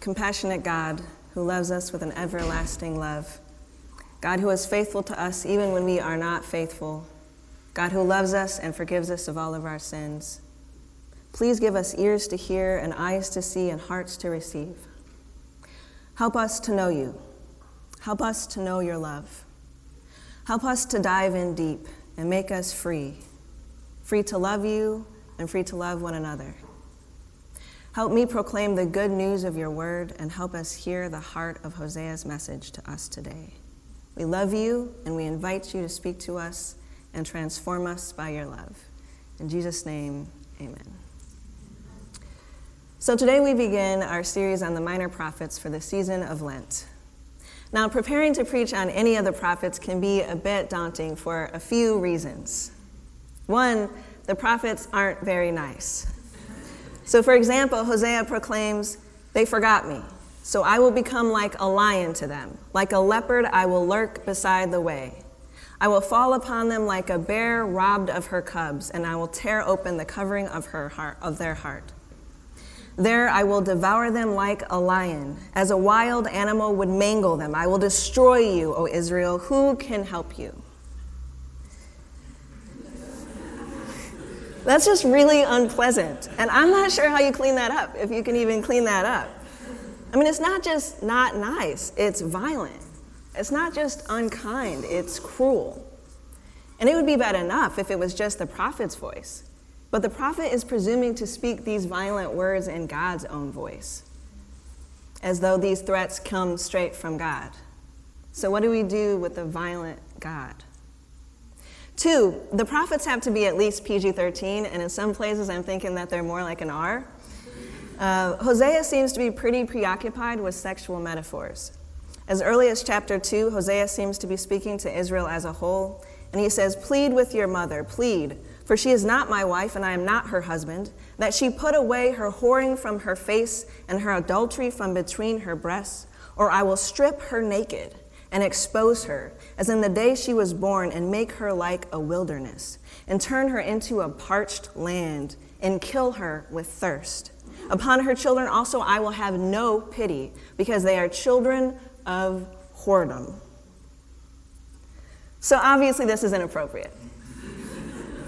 compassionate God who loves us with an everlasting love. God who is faithful to us even when we are not faithful. God who loves us and forgives us of all of our sins. Please give us ears to hear and eyes to see and hearts to receive. Help us to know you. Help us to know your love. Help us to dive in deep and make us free, free to love you and free to love one another. Help me proclaim the good news of your word and help us hear the heart of Hosea's message to us today. We love you and we invite you to speak to us and transform us by your love. In Jesus' name, amen. So today we begin our series on the minor prophets for the season of Lent. Now, preparing to preach on any of the prophets can be a bit daunting for a few reasons. One, the prophets aren't very nice. So, for example, Hosea proclaims, They forgot me, so I will become like a lion to them. Like a leopard, I will lurk beside the way. I will fall upon them like a bear robbed of her cubs, and I will tear open the covering of, her heart, of their heart. There I will devour them like a lion. As a wild animal would mangle them, I will destroy you, O Israel. Who can help you? That's just really unpleasant. And I'm not sure how you clean that up, if you can even clean that up. I mean, it's not just not nice, it's violent. It's not just unkind, it's cruel. And it would be bad enough if it was just the prophet's voice. But the prophet is presuming to speak these violent words in God's own voice, as though these threats come straight from God. So, what do we do with the violent God? Two, the prophets have to be at least PG 13, and in some places I'm thinking that they're more like an R. Uh, Hosea seems to be pretty preoccupied with sexual metaphors. As early as chapter 2, Hosea seems to be speaking to Israel as a whole, and he says, Plead with your mother, plead, for she is not my wife, and I am not her husband, that she put away her whoring from her face and her adultery from between her breasts, or I will strip her naked and expose her, as in the day she was born, and make her like a wilderness, and turn her into a parched land, and kill her with thirst. Upon her children also I will have no pity, because they are children of whoredom. So obviously, this is inappropriate.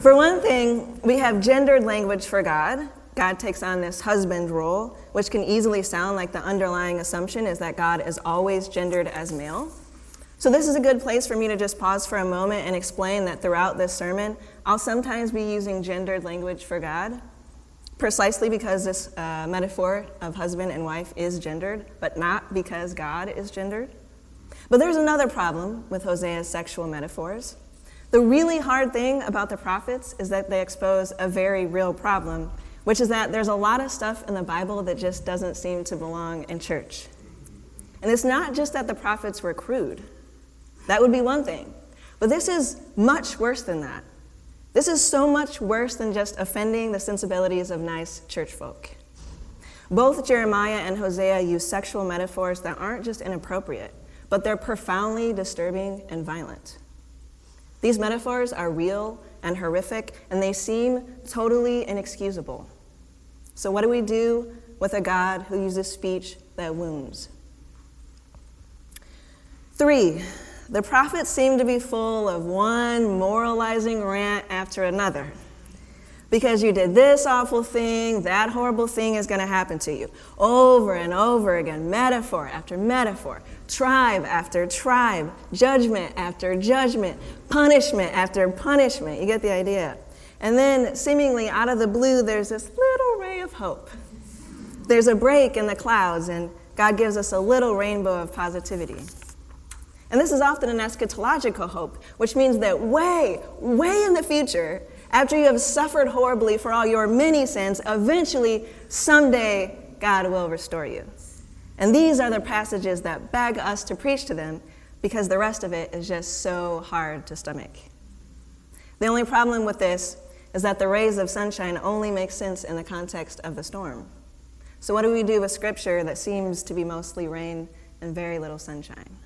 For one thing, we have gendered language for God. God takes on this husband role, which can easily sound like the underlying assumption is that God is always gendered as male. So, this is a good place for me to just pause for a moment and explain that throughout this sermon, I'll sometimes be using gendered language for God, precisely because this uh, metaphor of husband and wife is gendered, but not because God is gendered. But there's another problem with Hosea's sexual metaphors. The really hard thing about the prophets is that they expose a very real problem, which is that there's a lot of stuff in the Bible that just doesn't seem to belong in church. And it's not just that the prophets were crude. That would be one thing. But this is much worse than that. This is so much worse than just offending the sensibilities of nice church folk. Both Jeremiah and Hosea use sexual metaphors that aren't just inappropriate, but they're profoundly disturbing and violent. These metaphors are real and horrific, and they seem totally inexcusable. So, what do we do with a God who uses speech that wounds? Three, the prophets seem to be full of one moralizing rant after another. Because you did this awful thing, that horrible thing is going to happen to you. Over and over again, metaphor after metaphor, tribe after tribe, judgment after judgment, punishment after punishment. You get the idea. And then, seemingly out of the blue, there's this little ray of hope. There's a break in the clouds, and God gives us a little rainbow of positivity. And this is often an eschatological hope, which means that way, way in the future, after you have suffered horribly for all your many sins, eventually, someday, God will restore you. And these are the passages that beg us to preach to them because the rest of it is just so hard to stomach. The only problem with this is that the rays of sunshine only make sense in the context of the storm. So, what do we do with scripture that seems to be mostly rain and very little sunshine?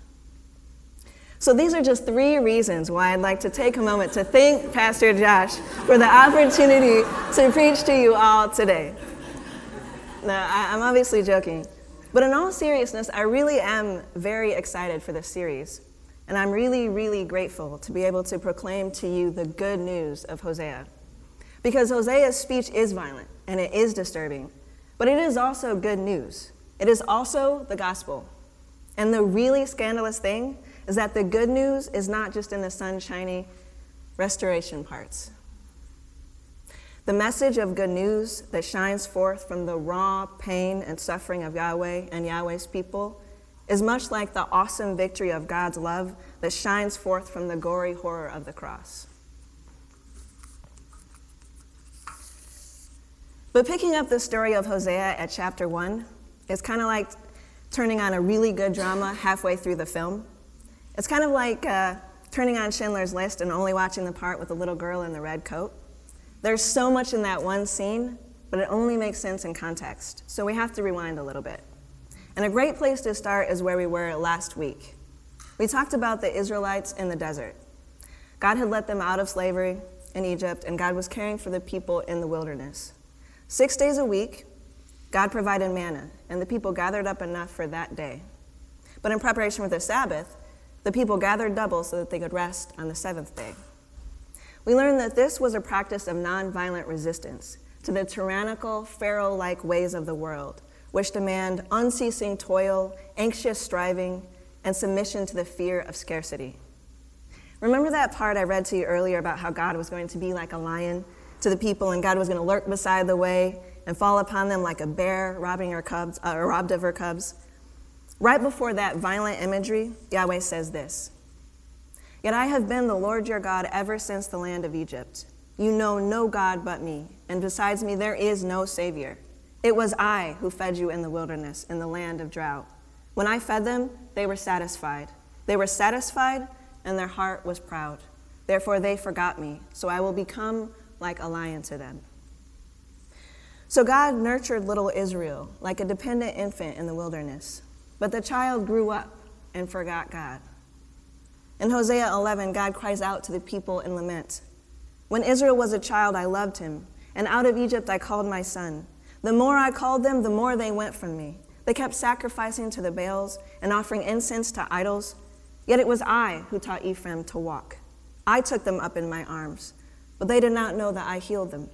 So these are just three reasons why I'd like to take a moment to thank Pastor Josh for the opportunity to preach to you all today. Now, I'm obviously joking, But in all seriousness, I really am very excited for this series. And I'm really, really grateful to be able to proclaim to you the good news of Hosea. Because Hosea's speech is violent and it is disturbing, but it is also good news. It is also the gospel. And the really scandalous thing is that the good news is not just in the sunshiny restoration parts. The message of good news that shines forth from the raw pain and suffering of Yahweh and Yahweh's people is much like the awesome victory of God's love that shines forth from the gory horror of the cross. But picking up the story of Hosea at chapter 1 is kind of like turning on a really good drama halfway through the film. It's kind of like uh, turning on Schindler's List and only watching the part with the little girl in the red coat. There's so much in that one scene, but it only makes sense in context, so we have to rewind a little bit. And a great place to start is where we were last week. We talked about the Israelites in the desert. God had let them out of slavery in Egypt, and God was caring for the people in the wilderness. Six days a week, God provided manna, and the people gathered up enough for that day. But in preparation for the Sabbath, the people gathered double so that they could rest on the seventh day. We learned that this was a practice of nonviolent resistance to the tyrannical, Pharaoh like ways of the world which demand unceasing toil, anxious striving, and submission to the fear of scarcity. Remember that part I read to you earlier about how God was going to be like a lion to the people, and God was going to lurk beside the way and fall upon them like a bear robbing her cubs, uh, robbed of her cubs? Right before that violent imagery, Yahweh says this Yet I have been the Lord your God ever since the land of Egypt. You know no God but me, and besides me there is no Savior. It was I who fed you in the wilderness, in the land of drought. When I fed them, they were satisfied. They were satisfied, and their heart was proud. Therefore, they forgot me, so I will become like a lion to them. So God nurtured little Israel like a dependent infant in the wilderness. But the child grew up and forgot God. In Hosea 11, God cries out to the people in lament When Israel was a child, I loved him, and out of Egypt I called my son. The more I called them, the more they went from me. They kept sacrificing to the Baals and offering incense to idols. Yet it was I who taught Ephraim to walk. I took them up in my arms, but they did not know that I healed them.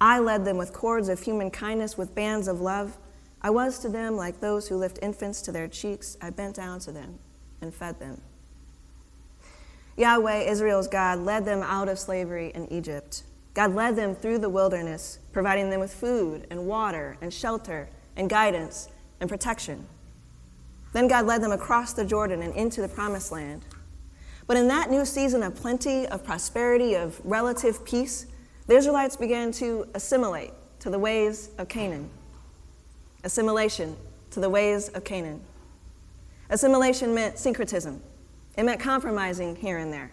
I led them with cords of human kindness, with bands of love. I was to them like those who lift infants to their cheeks. I bent down to them and fed them. Yahweh, Israel's God, led them out of slavery in Egypt. God led them through the wilderness, providing them with food and water and shelter and guidance and protection. Then God led them across the Jordan and into the promised land. But in that new season of plenty, of prosperity, of relative peace, the Israelites began to assimilate to the ways of Canaan. Assimilation to the ways of Canaan. Assimilation meant syncretism, it meant compromising here and there.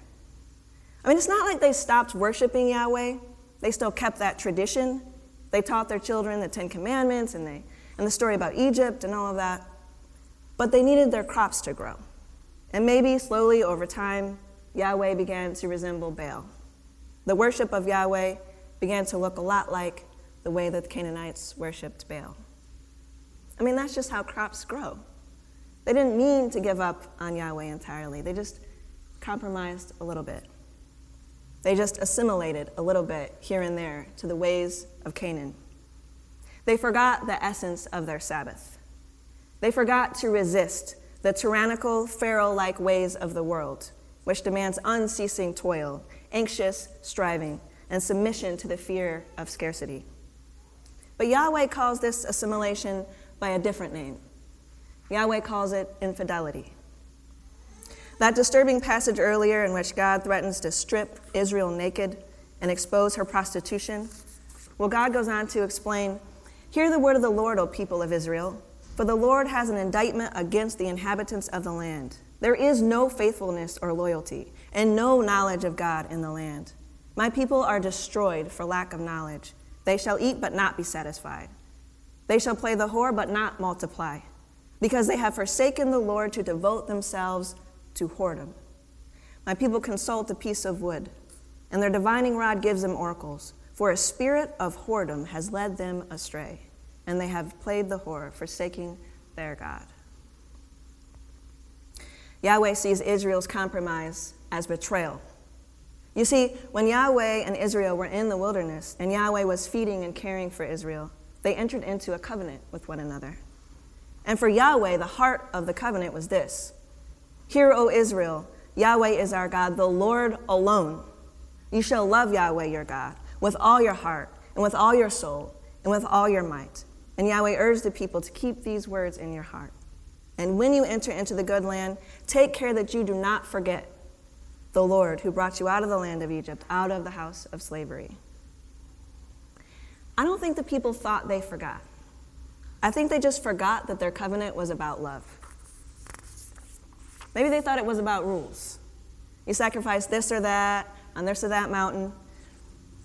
I mean, it's not like they stopped worshiping Yahweh. They still kept that tradition. They taught their children the Ten Commandments and, they, and the story about Egypt and all of that. But they needed their crops to grow. And maybe slowly over time, Yahweh began to resemble Baal. The worship of Yahweh began to look a lot like the way that the Canaanites worshiped Baal. I mean, that's just how crops grow. They didn't mean to give up on Yahweh entirely, they just compromised a little bit. They just assimilated a little bit here and there to the ways of Canaan. They forgot the essence of their Sabbath. They forgot to resist the tyrannical, Pharaoh like ways of the world, which demands unceasing toil, anxious striving, and submission to the fear of scarcity. But Yahweh calls this assimilation by a different name. Yahweh calls it infidelity. That disturbing passage earlier, in which God threatens to strip Israel naked and expose her prostitution, well, God goes on to explain Hear the word of the Lord, O people of Israel, for the Lord has an indictment against the inhabitants of the land. There is no faithfulness or loyalty, and no knowledge of God in the land. My people are destroyed for lack of knowledge. They shall eat but not be satisfied. They shall play the whore but not multiply, because they have forsaken the Lord to devote themselves to whoredom. My people consult a piece of wood, and their divining rod gives them oracles. For a spirit of whoredom has led them astray, and they have played the whore, forsaking their God. Yahweh sees Israel's compromise as betrayal. You see, when Yahweh and Israel were in the wilderness and Yahweh was feeding and caring for Israel, they entered into a covenant with one another. And for Yahweh, the heart of the covenant was this Hear, O Israel, Yahweh is our God, the Lord alone. You shall love Yahweh your God with all your heart, and with all your soul, and with all your might. And Yahweh urged the people to keep these words in your heart. And when you enter into the good land, take care that you do not forget the Lord who brought you out of the land of Egypt, out of the house of slavery. I don't think the people thought they forgot. I think they just forgot that their covenant was about love. Maybe they thought it was about rules. You sacrifice this or that on this or that mountain.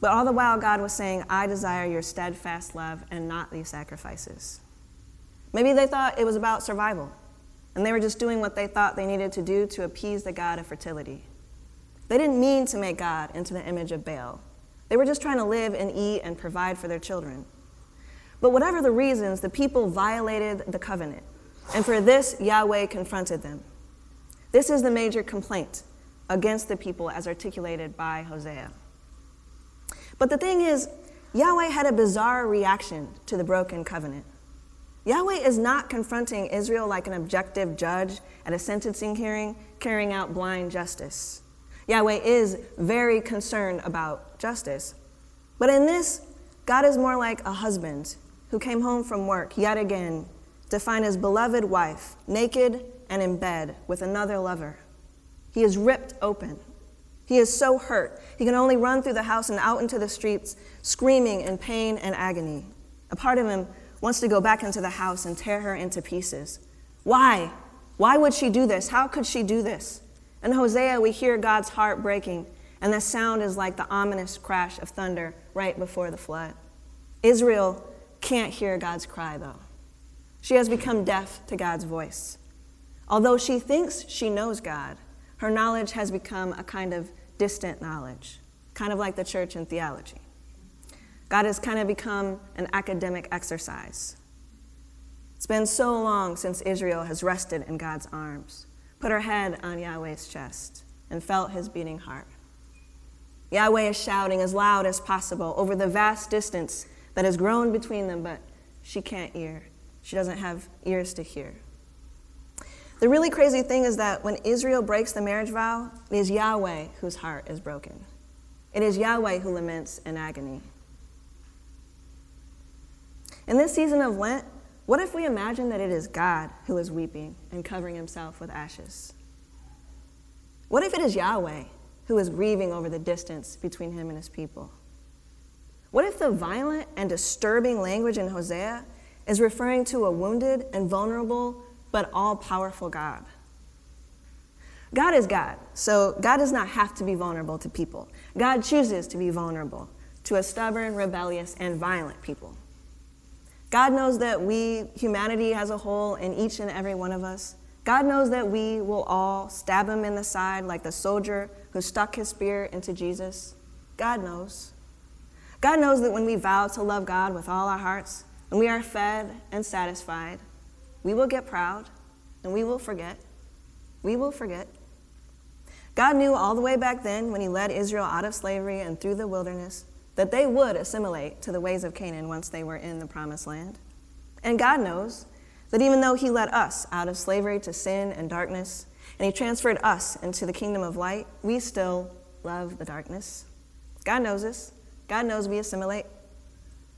But all the while, God was saying, I desire your steadfast love and not these sacrifices. Maybe they thought it was about survival, and they were just doing what they thought they needed to do to appease the God of fertility. They didn't mean to make God into the image of Baal. They were just trying to live and eat and provide for their children. But whatever the reasons, the people violated the covenant. And for this, Yahweh confronted them. This is the major complaint against the people as articulated by Hosea. But the thing is, Yahweh had a bizarre reaction to the broken covenant. Yahweh is not confronting Israel like an objective judge at a sentencing hearing carrying out blind justice. Yahweh is very concerned about justice. But in this, God is more like a husband who came home from work yet again to find his beloved wife naked and in bed with another lover. He is ripped open. He is so hurt. He can only run through the house and out into the streets, screaming in pain and agony. A part of him wants to go back into the house and tear her into pieces. Why? Why would she do this? How could she do this? In Hosea, we hear God's heart breaking, and the sound is like the ominous crash of thunder right before the flood. Israel can't hear God's cry, though. She has become deaf to God's voice. Although she thinks she knows God, her knowledge has become a kind of distant knowledge, kind of like the church in theology. God has kind of become an academic exercise. It's been so long since Israel has rested in God's arms put her head on Yahweh's chest, and felt his beating heart. Yahweh is shouting as loud as possible over the vast distance that has grown between them, but she can't hear. She doesn't have ears to hear. The really crazy thing is that when Israel breaks the marriage vow, it is Yahweh whose heart is broken. It is Yahweh who laments in agony. In this season of Lent, what if we imagine that it is God who is weeping and covering himself with ashes? What if it is Yahweh who is grieving over the distance between him and his people? What if the violent and disturbing language in Hosea is referring to a wounded and vulnerable but all powerful God? God is God, so God does not have to be vulnerable to people. God chooses to be vulnerable to a stubborn, rebellious, and violent people. God knows that we, humanity as a whole, and each and every one of us, God knows that we will all stab him in the side like the soldier who stuck his spear into Jesus. God knows. God knows that when we vow to love God with all our hearts, and we are fed and satisfied, we will get proud and we will forget. We will forget. God knew all the way back then when he led Israel out of slavery and through the wilderness that they would assimilate to the ways of Canaan once they were in the promised land. And God knows that even though He led us out of slavery to sin and darkness, and He transferred us into the kingdom of light, we still love the darkness. God knows us. God knows we assimilate.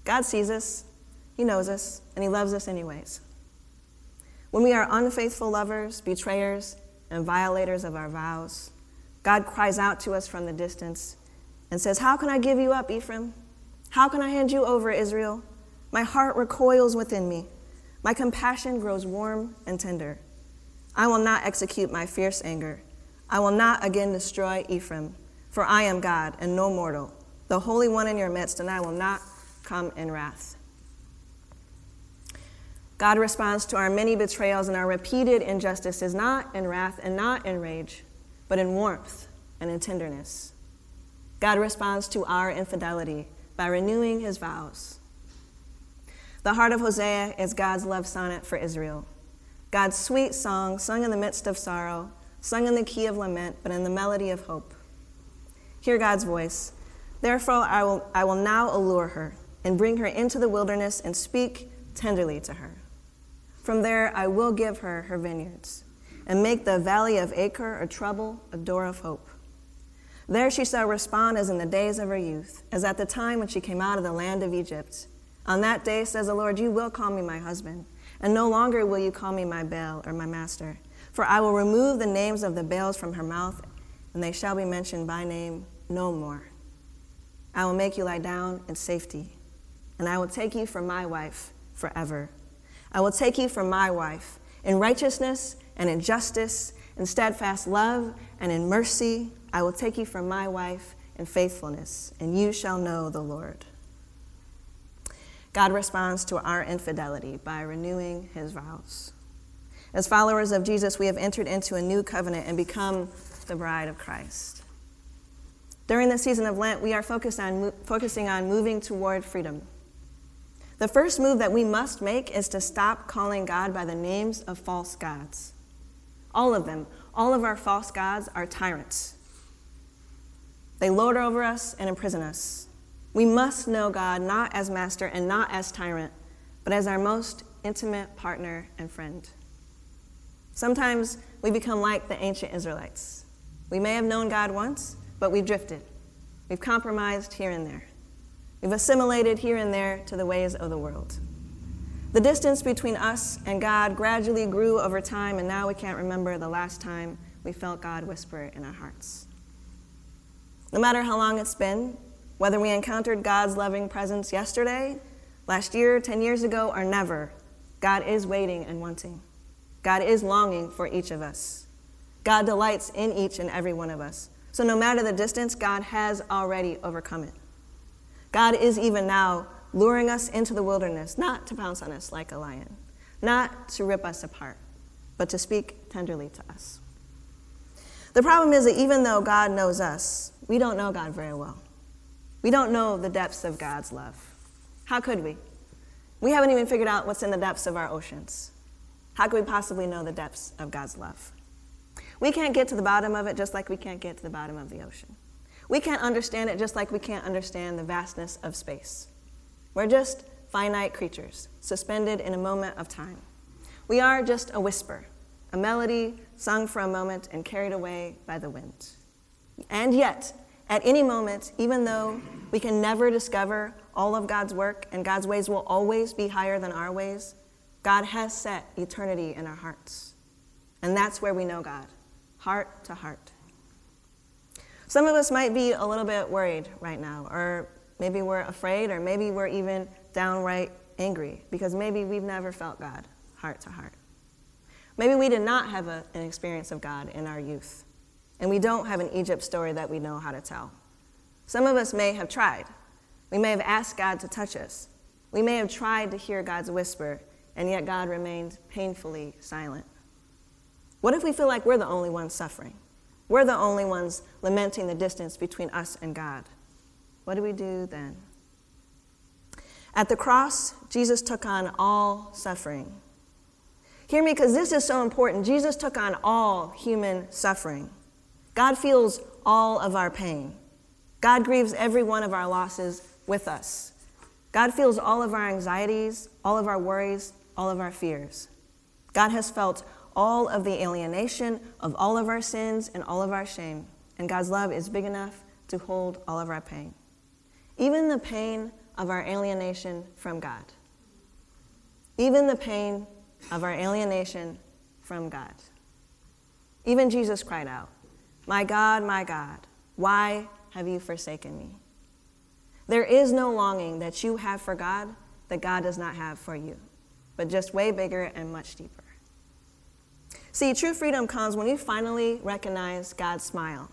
God sees us. He knows us, and He loves us anyways. When we are unfaithful lovers, betrayers, and violators of our vows, God cries out to us from the distance and says, How can I give you up, Ephraim? How can I hand you over, Israel? My heart recoils within me. My compassion grows warm and tender. I will not execute my fierce anger. I will not again destroy Ephraim, for I am God and no mortal, the Holy One in your midst, and I will not come in wrath. God responds to our many betrayals and our repeated injustices not in wrath and not in rage, but in warmth and in tenderness. God responds to our infidelity by renewing his vows. The heart of Hosea is God's love sonnet for Israel. God's sweet song, sung in the midst of sorrow, sung in the key of lament, but in the melody of hope. Hear God's voice. Therefore, I will, I will now allure her and bring her into the wilderness and speak tenderly to her. From there, I will give her her vineyards and make the valley of Achor or trouble a door of hope. There she shall respond as in the days of her youth, as at the time when she came out of the land of Egypt. On that day, says the Lord, you will call me my husband, and no longer will you call me my Baal or my master. For I will remove the names of the Baals from her mouth, and they shall be mentioned by name no more. I will make you lie down in safety, and I will take you for my wife forever. I will take you for my wife in righteousness and in justice, in steadfast love and in mercy. I will take you for my wife in faithfulness, and you shall know the Lord. God responds to our infidelity by renewing his vows. As followers of Jesus, we have entered into a new covenant and become the bride of Christ. During the season of Lent, we are focused on, focusing on moving toward freedom. The first move that we must make is to stop calling God by the names of false gods. All of them, all of our false gods are tyrants. They lord over us and imprison us. We must know God not as master and not as tyrant, but as our most intimate partner and friend. Sometimes we become like the ancient Israelites. We may have known God once, but we've drifted. We've compromised here and there. We've assimilated here and there to the ways of the world. The distance between us and God gradually grew over time, and now we can't remember the last time we felt God whisper in our hearts. No matter how long it's been, whether we encountered God's loving presence yesterday, last year, 10 years ago, or never, God is waiting and wanting. God is longing for each of us. God delights in each and every one of us. So no matter the distance, God has already overcome it. God is even now luring us into the wilderness, not to pounce on us like a lion, not to rip us apart, but to speak tenderly to us. The problem is that even though God knows us, we don't know God very well. We don't know the depths of God's love. How could we? We haven't even figured out what's in the depths of our oceans. How could we possibly know the depths of God's love? We can't get to the bottom of it just like we can't get to the bottom of the ocean. We can't understand it just like we can't understand the vastness of space. We're just finite creatures, suspended in a moment of time. We are just a whisper, a melody sung for a moment and carried away by the wind. And yet, at any moment, even though we can never discover all of God's work and God's ways will always be higher than our ways, God has set eternity in our hearts. And that's where we know God, heart to heart. Some of us might be a little bit worried right now, or maybe we're afraid, or maybe we're even downright angry because maybe we've never felt God heart to heart. Maybe we did not have a, an experience of God in our youth and we don't have an Egypt story that we know how to tell. Some of us may have tried. We may have asked God to touch us. We may have tried to hear God's whisper, and yet God remained painfully silent. What if we feel like we're the only ones suffering? We're the only ones lamenting the distance between us and God. What do we do then? At the cross, Jesus took on all suffering. Hear me, because this is so important. Jesus took on all human suffering. God feels all of our pain. God grieves every one of our losses with us. God feels all of our anxieties, all of our worries, all of our fears. God has felt all of the alienation of all of our sins and all of our shame. And God's love is big enough to hold all of our pain, even the pain of our alienation from God. Even the pain of our alienation from God. Even Jesus cried out, my God, my God, why have you forsaken me? There is no longing that you have for God that God does not have for you, but just way bigger and much deeper. See, true freedom comes when we finally recognize God's smile.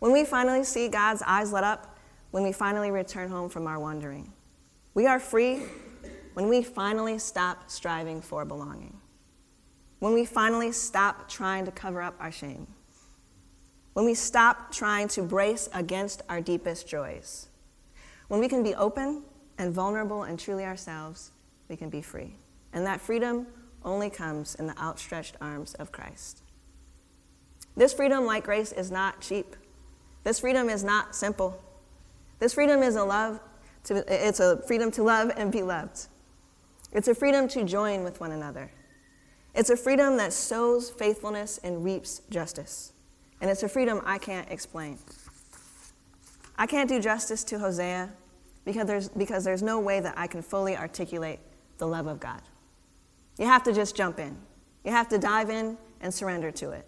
When we finally see God's eyes lit up, when we finally return home from our wandering. We are free when we finally stop striving for belonging. When we finally stop trying to cover up our shame when we stop trying to brace against our deepest joys. When we can be open and vulnerable and truly ourselves, we can be free. And that freedom only comes in the outstretched arms of Christ. This freedom, like grace, is not cheap. This freedom is not simple. This freedom is a love to, it's a freedom to love and be loved. It's a freedom to join with one another. It's a freedom that sows faithfulness and reaps justice. And it's a freedom I can't explain. I can't do justice to Hosea because there's, because there's no way that I can fully articulate the love of God. You have to just jump in. You have to dive in and surrender to it.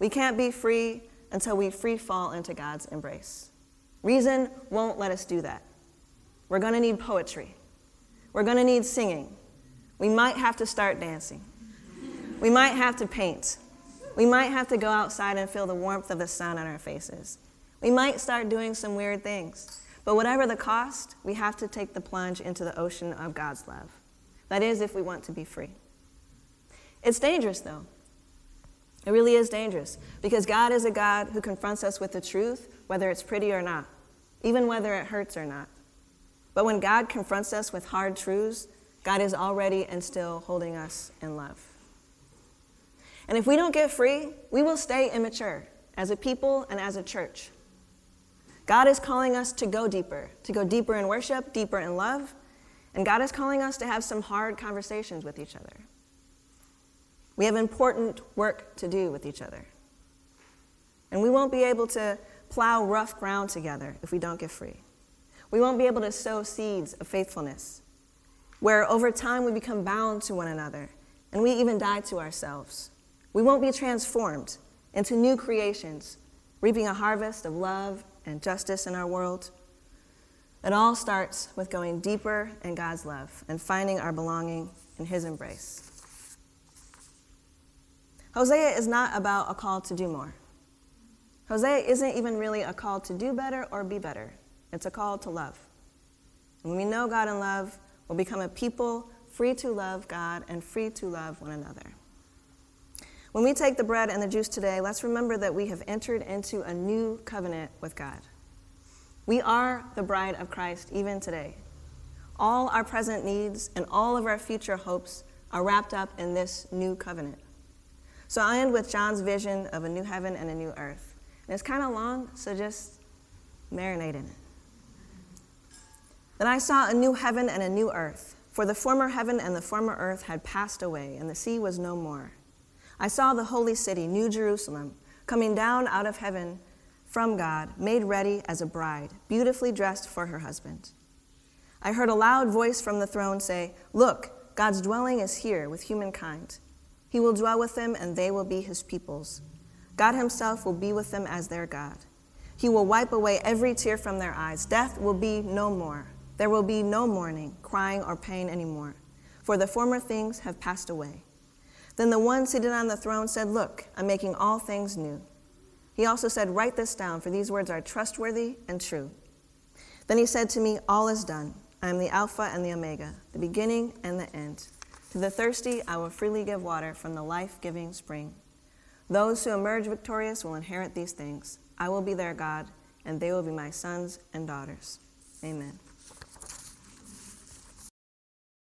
We can't be free until we free fall into God's embrace. Reason won't let us do that. We're going to need poetry. We're going to need singing. We might have to start dancing. We might have to paint. We might have to go outside and feel the warmth of the sun on our faces. We might start doing some weird things. But whatever the cost, we have to take the plunge into the ocean of God's love. That is, if we want to be free. It's dangerous, though. It really is dangerous because God is a God who confronts us with the truth, whether it's pretty or not, even whether it hurts or not. But when God confronts us with hard truths, God is already and still holding us in love. And if we don't get free, we will stay immature as a people and as a church. God is calling us to go deeper, to go deeper in worship, deeper in love, and God is calling us to have some hard conversations with each other. We have important work to do with each other. And we won't be able to plow rough ground together if we don't get free. We won't be able to sow seeds of faithfulness, where over time we become bound to one another and we even die to ourselves. We won't be transformed into new creations, reaping a harvest of love and justice in our world. It all starts with going deeper in God's love and finding our belonging in His embrace. Hosea is not about a call to do more. Hosea isn't even really a call to do better or be better. It's a call to love. When we know God and love, we'll become a people free to love God and free to love one another. When we take the bread and the juice today, let's remember that we have entered into a new covenant with God. We are the bride of Christ even today. All our present needs and all of our future hopes are wrapped up in this new covenant. So I end with John's vision of a new heaven and a new earth. And it's kind of long, so just marinate in it. Then I saw a new heaven and a new earth, for the former heaven and the former earth had passed away, and the sea was no more. I saw the holy city, New Jerusalem, coming down out of heaven from God, made ready as a bride, beautifully dressed for her husband. I heard a loud voice from the throne say, Look, God's dwelling is here with humankind. He will dwell with them, and they will be his peoples. God himself will be with them as their God. He will wipe away every tear from their eyes. Death will be no more. There will be no mourning, crying, or pain anymore, for the former things have passed away. Then the one seated on the throne said, Look, I'm making all things new. He also said, Write this down, for these words are trustworthy and true. Then he said to me, All is done. I am the Alpha and the Omega, the beginning and the end. To the thirsty, I will freely give water from the life giving spring. Those who emerge victorious will inherit these things. I will be their God, and they will be my sons and daughters. Amen.